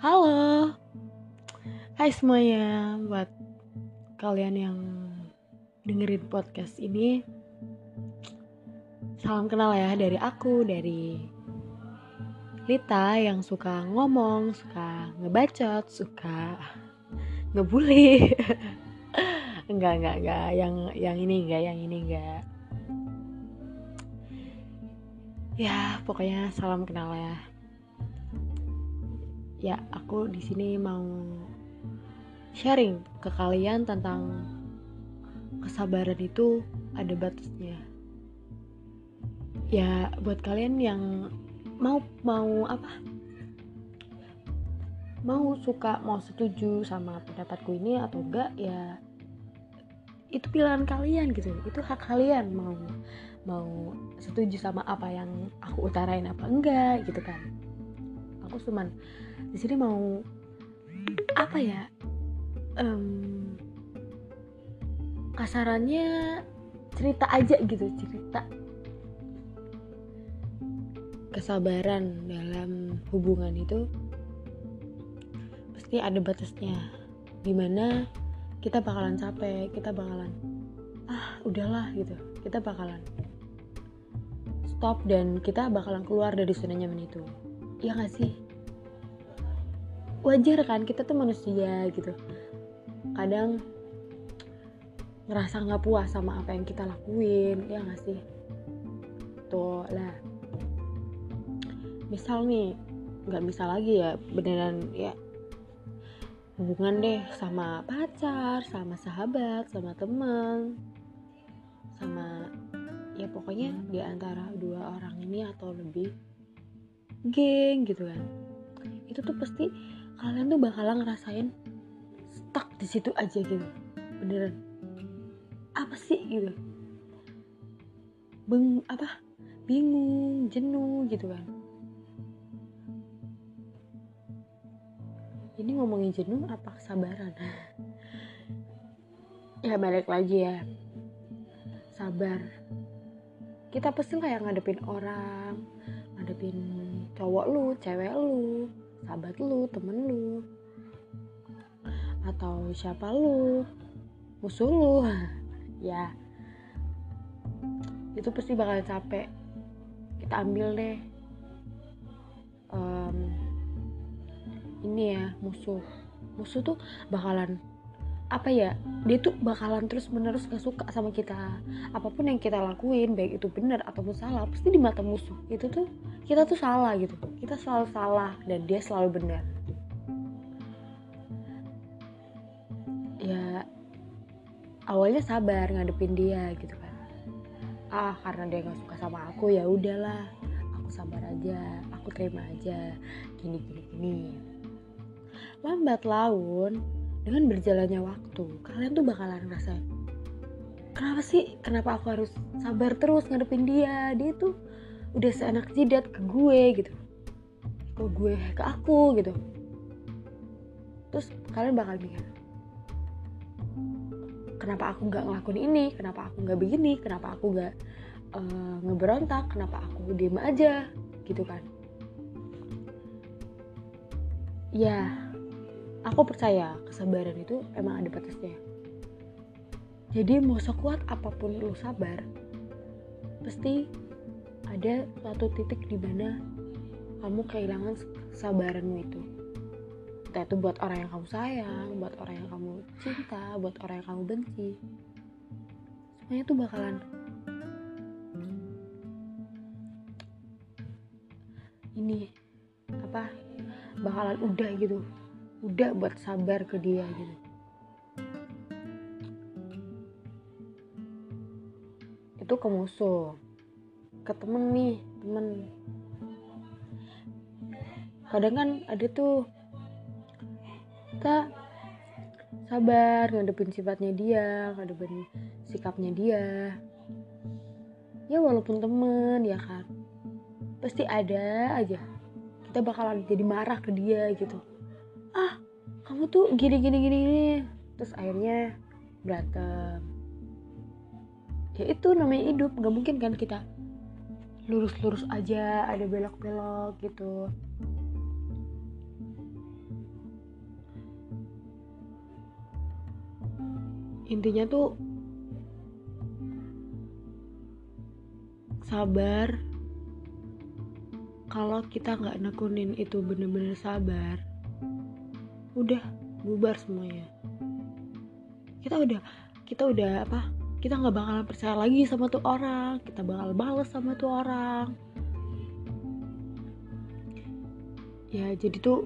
Halo, hai semuanya buat kalian yang dengerin podcast ini. Salam kenal ya dari aku, dari Lita yang suka ngomong, suka ngebacot, suka ngebully. enggak, enggak, enggak, yang yang ini enggak, yang ini enggak. Ya, pokoknya salam kenal ya. Ya, aku di sini mau sharing ke kalian tentang kesabaran itu ada batasnya. Ya, buat kalian yang mau mau apa? Mau suka, mau setuju sama pendapatku ini atau enggak ya itu pilihan kalian gitu. Itu hak kalian mau mau setuju sama apa yang aku utarain apa enggak gitu kan aku cuman di sini mau apa ya? Um, kasarannya cerita aja gitu cerita kesabaran dalam hubungan itu pasti ada batasnya. Di mana kita bakalan capek kita bakalan ah udahlah gitu. Kita bakalan stop dan kita bakalan keluar dari zona nyaman itu. Ya gak sih wajar kan kita tuh manusia gitu. Kadang ngerasa nggak puas sama apa yang kita lakuin ya gak sih? Tuh lah. Misal nih nggak misal lagi ya beneran ya hubungan deh sama pacar sama sahabat sama teman sama ya pokoknya di antara dua orang ini atau lebih geng gitu kan. Itu tuh pasti kalian tuh bakalan ngerasain stuck di situ aja gitu. Beneran. Apa sih gitu? Beng apa? Bingung jenuh gitu kan. Ini ngomongin jenuh apa kesabaran? Ya balik lagi ya. Sabar. Kita pasti kayak ngadepin orang ngadepin cowok lu cewek lu sahabat lu temen lu atau siapa lu musuh lu. Ya itu pasti bakal capek. Kita ambil deh um, ini ya musuh. Musuh tuh bakalan apa ya dia tuh bakalan terus menerus gak suka sama kita. Apa pun yang kita lakuin baik itu benar ataupun salah pasti di mata musuh itu tuh kita tuh salah gitu. Kita selalu salah dan dia selalu benar. Ya awalnya sabar ngadepin dia gitu kan. Ah karena dia gak suka sama aku ya udahlah. Aku sabar aja aku terima aja. Gini gini gini. Lambat laun dengan berjalannya waktu kalian tuh bakalan ngerasain kenapa sih? Kenapa aku harus sabar terus ngadepin dia? Dia tuh udah seenak jidat ke gue gitu. Ke gue ke aku gitu. Terus kalian bakal mikir kenapa aku nggak ngelakuin ini? Kenapa aku nggak begini? Kenapa aku nggak uh, ngeberontak? Kenapa aku diem aja? Gitu kan. Ya aku percaya kesabaran itu emang ada batasnya. Jadi mau sekuat apa pun lu sabar pasti ada suatu titik di mana kamu kehilangan kesabaranmu itu. Entah itu buat orang yang kamu sayang buat orang yang kamu cinta buat orang yang kamu benci. Semuanya tuh bakalan. Ini apa bakalan udah gitu udah buat sabar ke dia gitu. Itu ke musuh. Ke temen nih temen. Kadang kan ada tuh kita sabar ngadepin sifatnya dia ngadepin sikapnya dia. Ya walaupun temen ya kan. Pasti ada aja. Kita bakalan jadi marah ke dia gitu kamu tuh gini gini gini terus akhirnya berantem. Ya itu namanya hidup. Gak mungkin kan kita lurus-lurus aja ada belok-belok gitu. Intinya tuh sabar. Kalau kita nggak nekunin itu bener-bener sabar udah bubar semuanya. Kita udah kita udah apa kita nggak bakalan percaya lagi sama tuh orang kita bakal bales sama tuh orang. Ya jadi tuh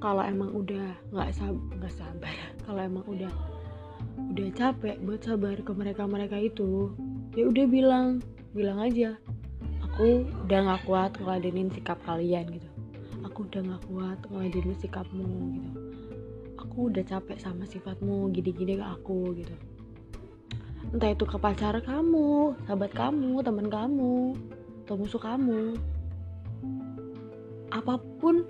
kalau emang udah nggak sab nggak sabar kalau emang udah udah capek buat sabar ke mereka mereka itu ya udah bilang bilang aja aku udah nggak kuat ngeladenin sikap kalian gitu. Aku udah nggak kuat ngeladenin sikapmu gitu. Aku udah capek sama sifatmu gini-gini ke aku gitu. Entah itu ke pacar kamu sahabat kamu teman kamu atau musuh kamu. Apa pun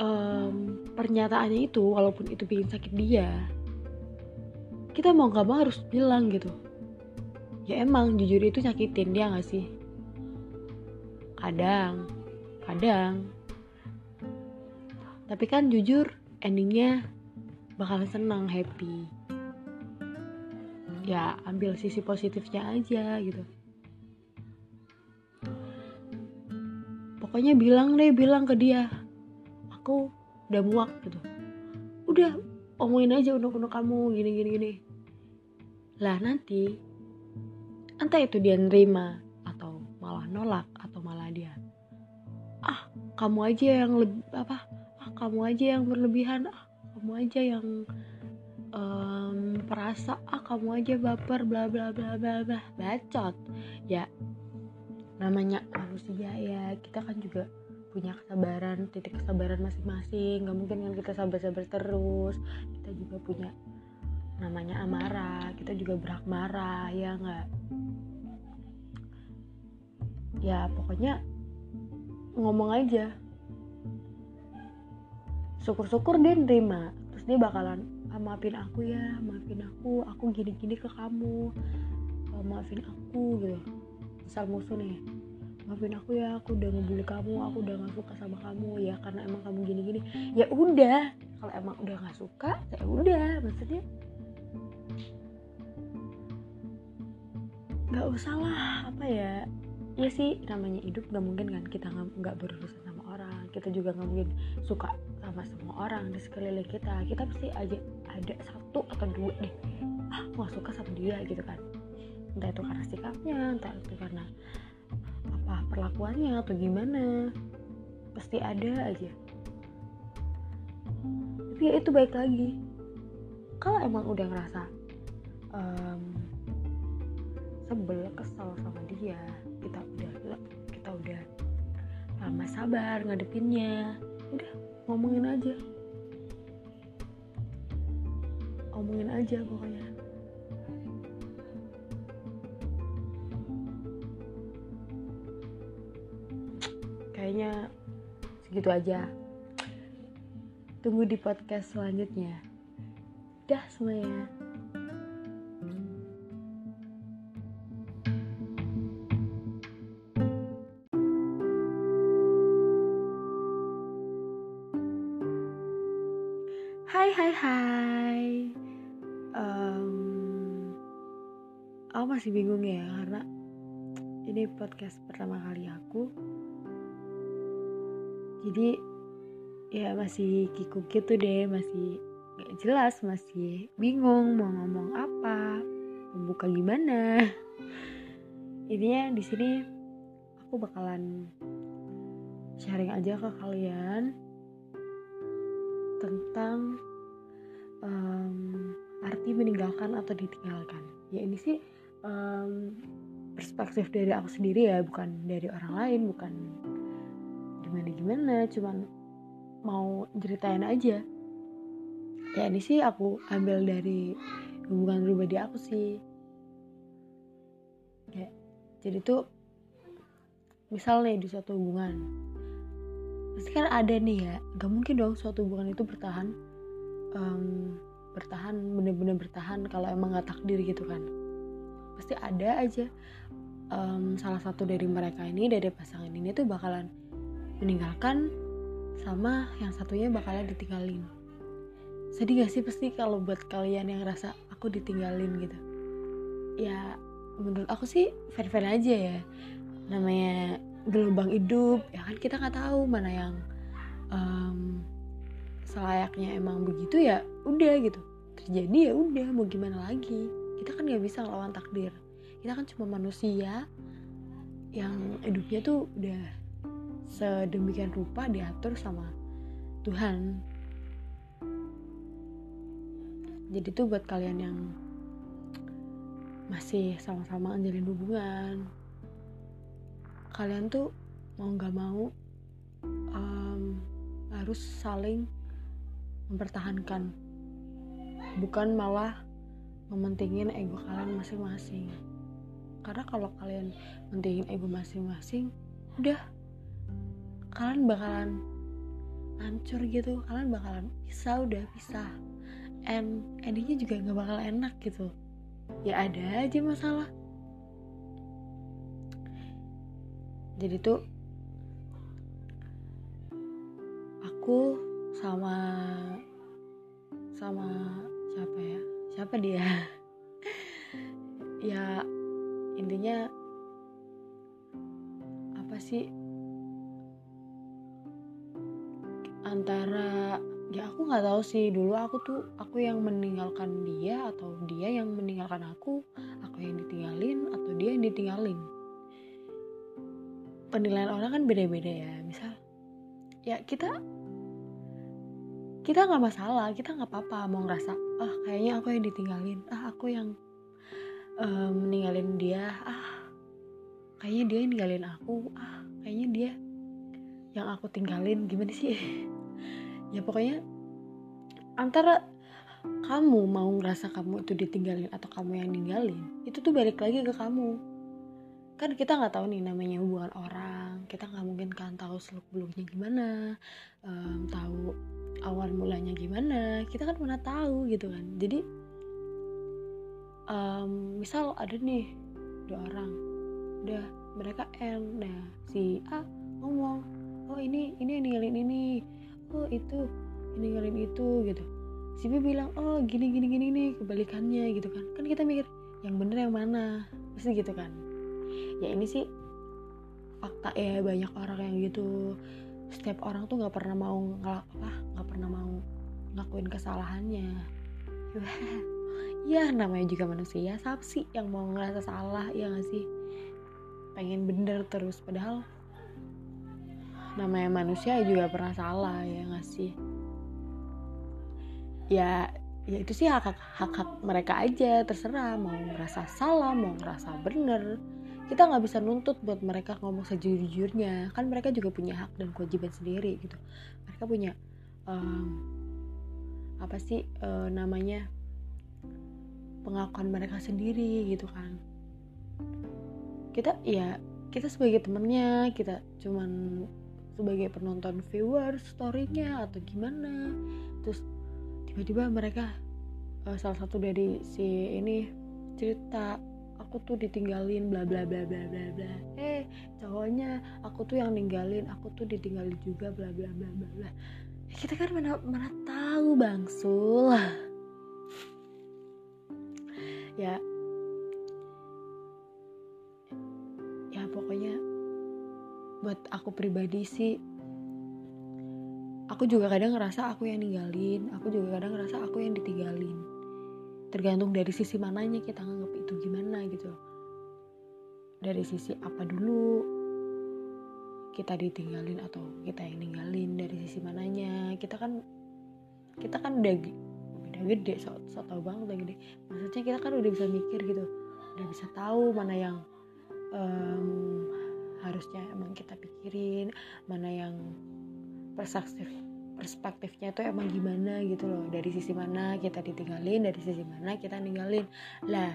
um, pernyataannya itu walaupun itu bikin sakit dia kita mau gak mau harus bilang gitu. Ya emang jujur itu nyakitin dia gak sih kadang. Kadang. Tapi kan jujur endingnya bakal senang happy. Ya ambil sisi positifnya aja gitu. Pokoknya bilang deh bilang ke dia aku udah muak gitu. Udah omongin aja unek-unek kamu gini gini gini. Lah nanti entah itu dia nerima atau malah nolak kamu aja yang lebih apa? Ah kamu aja yang berlebihan. Ah kamu aja yang um, perasa. Ah kamu aja baper bla bla bla bla bla. Bacot. Ya namanya manusia ya kita kan juga punya kesabaran titik kesabaran masing-masing. Nggak mungkin kan kita sabar-sabar terus. Kita juga punya namanya amarah. Kita juga berhak marah ya nggak? Ya pokoknya ngomong aja. Syukur-syukur dia nerima. Terus dia bakalan ah, maafin aku ya maafin aku. Aku gini-gini ke kamu. Oh, maafin aku gitu. Misal musuh nih maafin aku ya aku udah ngebully kamu aku udah gak suka sama kamu. Ya karena emang kamu gini-gini. Ya udah kalau emang udah gak suka ya udah. Maksudnya nggak usah lah apa ya ya sih namanya hidup nggak mungkin kan kita nggak berurusan sama orang. Kita juga nggak mungkin suka sama semua orang di sekeliling kita. Kita pasti aja ada satu atau dua deh. Ah nggak suka sama dia gitu kan. Entah itu karena sikapnya entah itu karena apa perlakuannya atau gimana. Pasti ada aja. Tapi ya itu baik lagi. Kalau emang udah ngerasa um, sebel kesel sama dia. Kita udah kita udah lama sabar ngadepinnya. Udah ngomongin aja. Ngomongin aja pokoknya. Kayaknya segitu aja. Tunggu di podcast selanjutnya. Dah semuanya Hai hai hai. Um, Aku masih bingung ya karena ini podcast pertama kali aku. Jadi ya masih kikuk gitu deh Masih gak jelas, masih bingung mau ngomong apa Mau buka gimana. Intinya di sini aku bakalan sharing aja ke kalian tentang um, arti meninggalkan atau ditinggalkan. Ya ini sih um, perspektif dari aku sendiri ya, bukan dari orang lain, bukan gimana gimana, cuman mau ceritain aja. Ya ini sih aku ambil dari hubungan pribadi aku sih. Ya, jadi tuh misalnya di suatu hubungan pasti kan ada nih ya. Gak mungkin dong suatu hubungan itu bertahan um, bertahan bener-bener bertahan kalau emang gak takdir gitu kan. Pasti ada aja. Um, salah satu dari mereka ini dari pasangan ini tuh bakalan meninggalkan sama yang satunya bakalan ditinggalin. Sedih gak sih pasti kalau buat kalian yang rasa aku ditinggalin gitu? Ya menurut aku sih fair-fair aja ya. Namanya gelombang hidup ya kan? Kita nggak tahu mana yang um, selayaknya emang begitu ya udah gitu. Terjadi ya udah mau gimana lagi? Kita kan nggak bisa ngelawan takdir. Kita kan cuma manusia yang hidupnya tuh udah sedemikian rupa diatur sama Tuhan. Jadi tuh buat kalian yang masih sama-sama menjalin hubungan kalian tuh mau nggak mau um, harus saling mempertahankan. Bukan malah mementingin ego kalian masing-masing. Karena kalau kalian mentingin ego masing-masing udah kalian bakalan hancur gitu. Kalian bakalan bisa udah bisa and endingnya juga nggak bakal enak gitu. Ya ada aja masalah jadi tuh aku sama sama siapa ya? Siapa dia? Ya intinya apa sih? Antara ya aku nggak tahu sih. Dulu aku tuh aku yang meninggalkan dia atau dia yang meninggalkan aku aku yang ditinggalin atau dia yang ditinggalin penilaian orang kan beda-beda ya. Misal ya kita kita nggak masalah kita nggak apa-apa mau ngerasa ah kayaknya aku yang ditinggalin ah aku yang um, meninggalin dia ah kayaknya dia yang ninggalin aku ah kayaknya dia yang aku tinggalin. Gimana sih? Ya pokoknya antara kamu mau ngerasa kamu itu ditinggalin atau kamu yang ninggalin itu tuh balik lagi ke kamu kan kita nggak tahu nih namanya hubungan orang. Kita nggak mungkin kan tahu seluk beluknya gimana um, tahu awal mulanya gimana. Kita kan mana tahu gitu kan. Jadi um, misal ada nih dua orang. Udah mereka end nah si A ngomong oh ini ini ninggalin ini. Oh itu ninggalin itu gitu. Si B bilang oh gini gini gini nih kebalikannya gitu kan. Kan kita mikir yang bener yang mana? Pasti gitu kan ya ini sih fakta ya banyak orang yang gitu. Setiap orang tuh nggak pernah mau ngelak apa nggak pernah mau ngakuin kesalahannya. Ya namanya juga manusia. Siapa sih yang mau ngerasa salah ya gak sih? Pengen bener terus padahal namanya manusia juga pernah salah ya nggak sih? Ya ya itu sih hak hak mereka aja terserah. Mau ngerasa salah mau ngerasa bener kita nggak bisa nuntut buat mereka ngomong sejujurnya. Kan mereka juga punya hak dan kewajiban sendiri gitu. Mereka punya um, apa sih uh, namanya pengakuan mereka sendiri gitu kan. Kita ya kita sebagai temennya kita cuman sebagai penonton viewer storynya atau gimana. Terus tiba-tiba mereka uh, salah satu dari si ini cerita aku tuh ditinggalin bla bla bla bla bla bla. Eh cowoknya aku tuh yang ninggalin aku tuh ditinggalin juga bla bla bla bla bla. Ya, kita kan mana mana tahu bang sul ya buat aku pribadi sih aku juga kadang ngerasa aku yang ninggalin aku juga kadang ngerasa aku yang ditinggalin tergantung dari sisi mananya kita nganggap itu gimana gitu. Dari sisi apa dulu kita ditinggalin atau kita yang ninggalin dari sisi mananya. Kita kan kita kan udah udah gede so, so tau banget udah gede. Maksudnya kita kan udah bisa mikir gitu udah bisa tahu mana yang um, harusnya emang kita pikirin mana yang perspektif perspektifnya itu emang gimana gitu loh. Dari sisi mana kita ditinggalin dari sisi mana kita ninggalin. Lah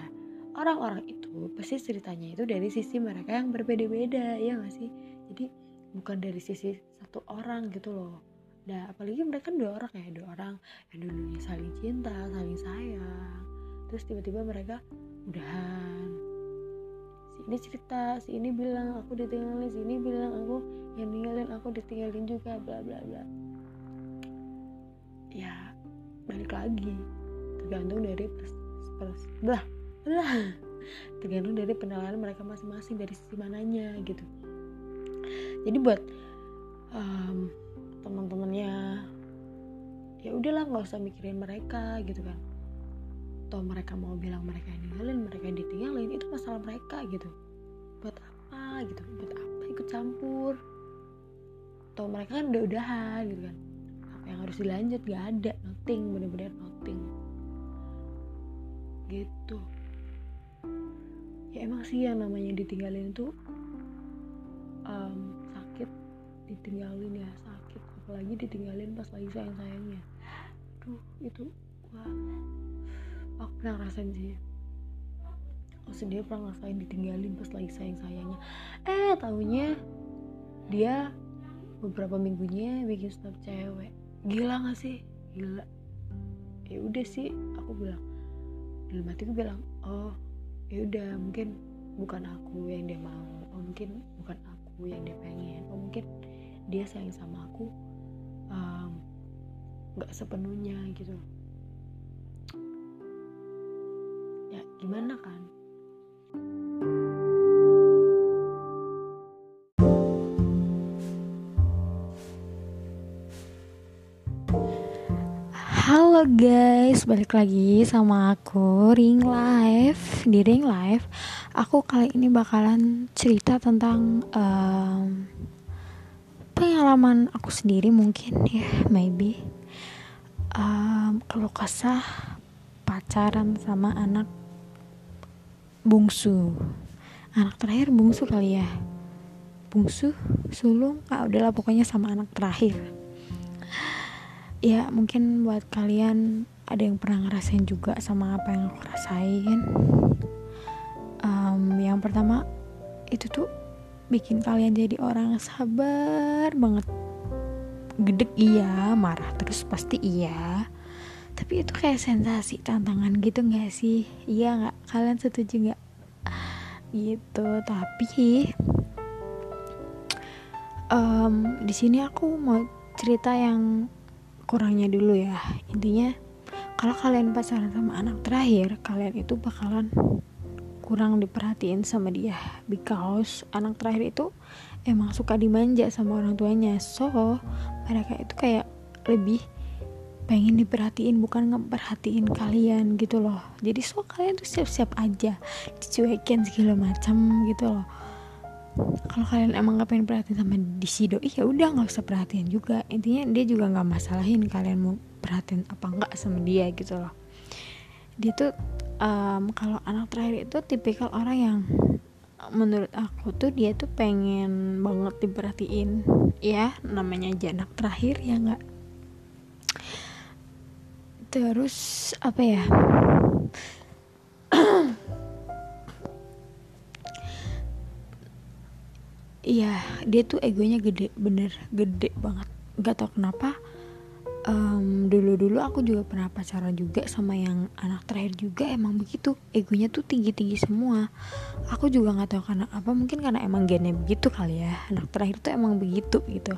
orang-orang itu pasti ceritanya itu dari sisi mereka yang berbeda-beda ya gak sih? Jadi bukan dari sisi satu orang gitu loh. Nah apalagi mereka dua orang ya dua orang yang dulunya saling cinta saling sayang. Terus tiba-tiba mereka udahan. Ini cerita si ini bilang aku ditinggalin si ini bilang aku yang ninggalin aku ditinggalin juga bla bla bla balik lagi. Tergantung dari pers, pers belah belah tergantung dari penilaian mereka masing-masing dari sisi mananya gitu. Jadi buat um, teman-temannya ya udahlah nggak usah mikirin mereka gitu kan. Atau mereka mau bilang mereka ninggalin mereka ditinggalin itu masalah mereka gitu. Buat apa gitu? Buat apa ikut campur? Atau mereka kan udah udahan gitu kan yang harus dilanjut gak ada. Nothing bener-bener nothing. Gitu. Ya emang sih yang namanya ditinggalin itu um, sakit. Ditinggalin ya sakit. Apalagi ditinggalin pas lagi sayang sayangnya aduh itu wah aku pernah ngerasain sih. Aku sendiri pernah ngerasain ditinggalin pas lagi sayang sayangnya eh tahunya dia beberapa minggunya bikin stop cewek gila gak sih? Gila. Ya udah sih aku bilang. Dalam hatiku bilang oh ya udah mungkin bukan aku yang dia mau oh mungkin bukan aku yang dia pengen oh mungkin dia sayang sama aku nggak um, sepenuhnya gitu. Ya gimana kan Halo guys, balik lagi sama aku Ring Life Di Ring Life, aku kali ini bakalan cerita tentang um, Pengalaman aku sendiri mungkin ya, maybe. Um, Kalau kesah pacaran sama anak bungsu. Anak terakhir bungsu kali ya. Bungsu, sulung, ah udahlah pokoknya sama anak terakhir ya mungkin buat kalian ada yang pernah ngerasain juga sama apa yang aku rasain. Um, yang pertama itu tuh bikin kalian jadi orang sabar banget. Gedek iya marah terus pasti iya. Tapi itu kayak sensasi tantangan gitu nggak sih? Iya nggak? Kalian setuju nggak? Gitu tapi um, di sini aku mau cerita yang kurangnya dulu ya. Intinya kalau kalian pacaran sama anak terakhir kalian itu bakalan kurang diperhatiin sama dia. Because anak terakhir itu emang suka dimanja sama orang tuanya. So mereka itu kayak lebih pengen diperhatiin bukan ngeperhatiin kalian gitu loh. Jadi so kalian tuh siap-siap aja dicuekin segala macam gitu loh kalau kalian emang gak pengen perhatian sama si doi ya udah nggak usah perhatian juga. Intinya dia juga nggak masalahin kalian mau perhatian apa enggak sama dia gitu loh. Dia tuh um, kalau anak terakhir itu tipikal orang yang menurut aku tuh dia tuh pengen banget diperhatiin. Ya namanya aja anak terakhir ya nggak? Terus apa ya iya dia tuh egonya gede bener gede banget. Gak tau kenapa um, dulu-dulu aku juga pernah pacaran juga sama yang anak terakhir juga emang begitu. Egonya tuh tinggi-tinggi semua. Aku juga nggak tahu karena apa mungkin karena emang gennya begitu kali ya. Anak terakhir tuh emang begitu gitu.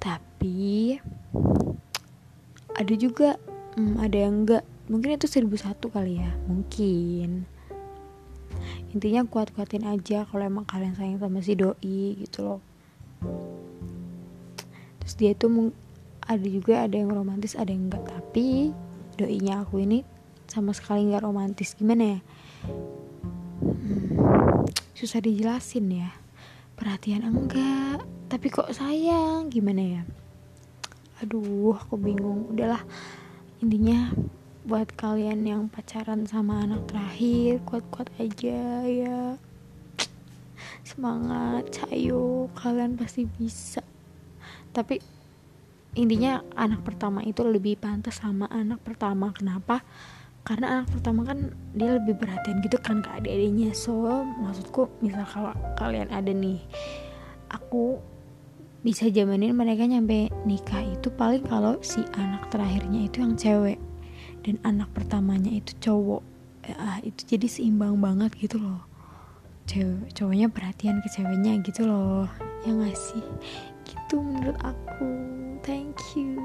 Tapi ada juga hmm, ada yang enggak mungkin itu seribu satu kali ya mungkin intinya kuat-kuatin aja kalau emang kalian sayang sama si doi gitu loh. Terus dia tuh ada juga ada yang romantis ada yang enggak. Tapi doinya aku ini sama sekali nggak romantis. Gimana ya? Hmm, susah dijelasin ya. Perhatian enggak tapi kok sayang? Gimana ya? Aduh aku bingung. Udahlah intinya buat kalian yang pacaran sama anak terakhir kuat-kuat aja ya. Semangat cayo. Kalian pasti bisa. Tapi intinya anak pertama itu lebih pantas sama anak pertama. Kenapa? Karena anak pertama kan dia lebih perhatian gitu kan ke adik-adiknya. So maksudku misal kalau kalian ada nih aku bisa jamanin mereka nyampe nikah itu paling kalau si anak terakhirnya itu yang cewek dan anak pertamanya itu cowok. Ya, itu jadi seimbang banget gitu loh. Cewek cowoknya perhatian ke ceweknya gitu loh. Ya gak sih? Gitu menurut aku. Thank you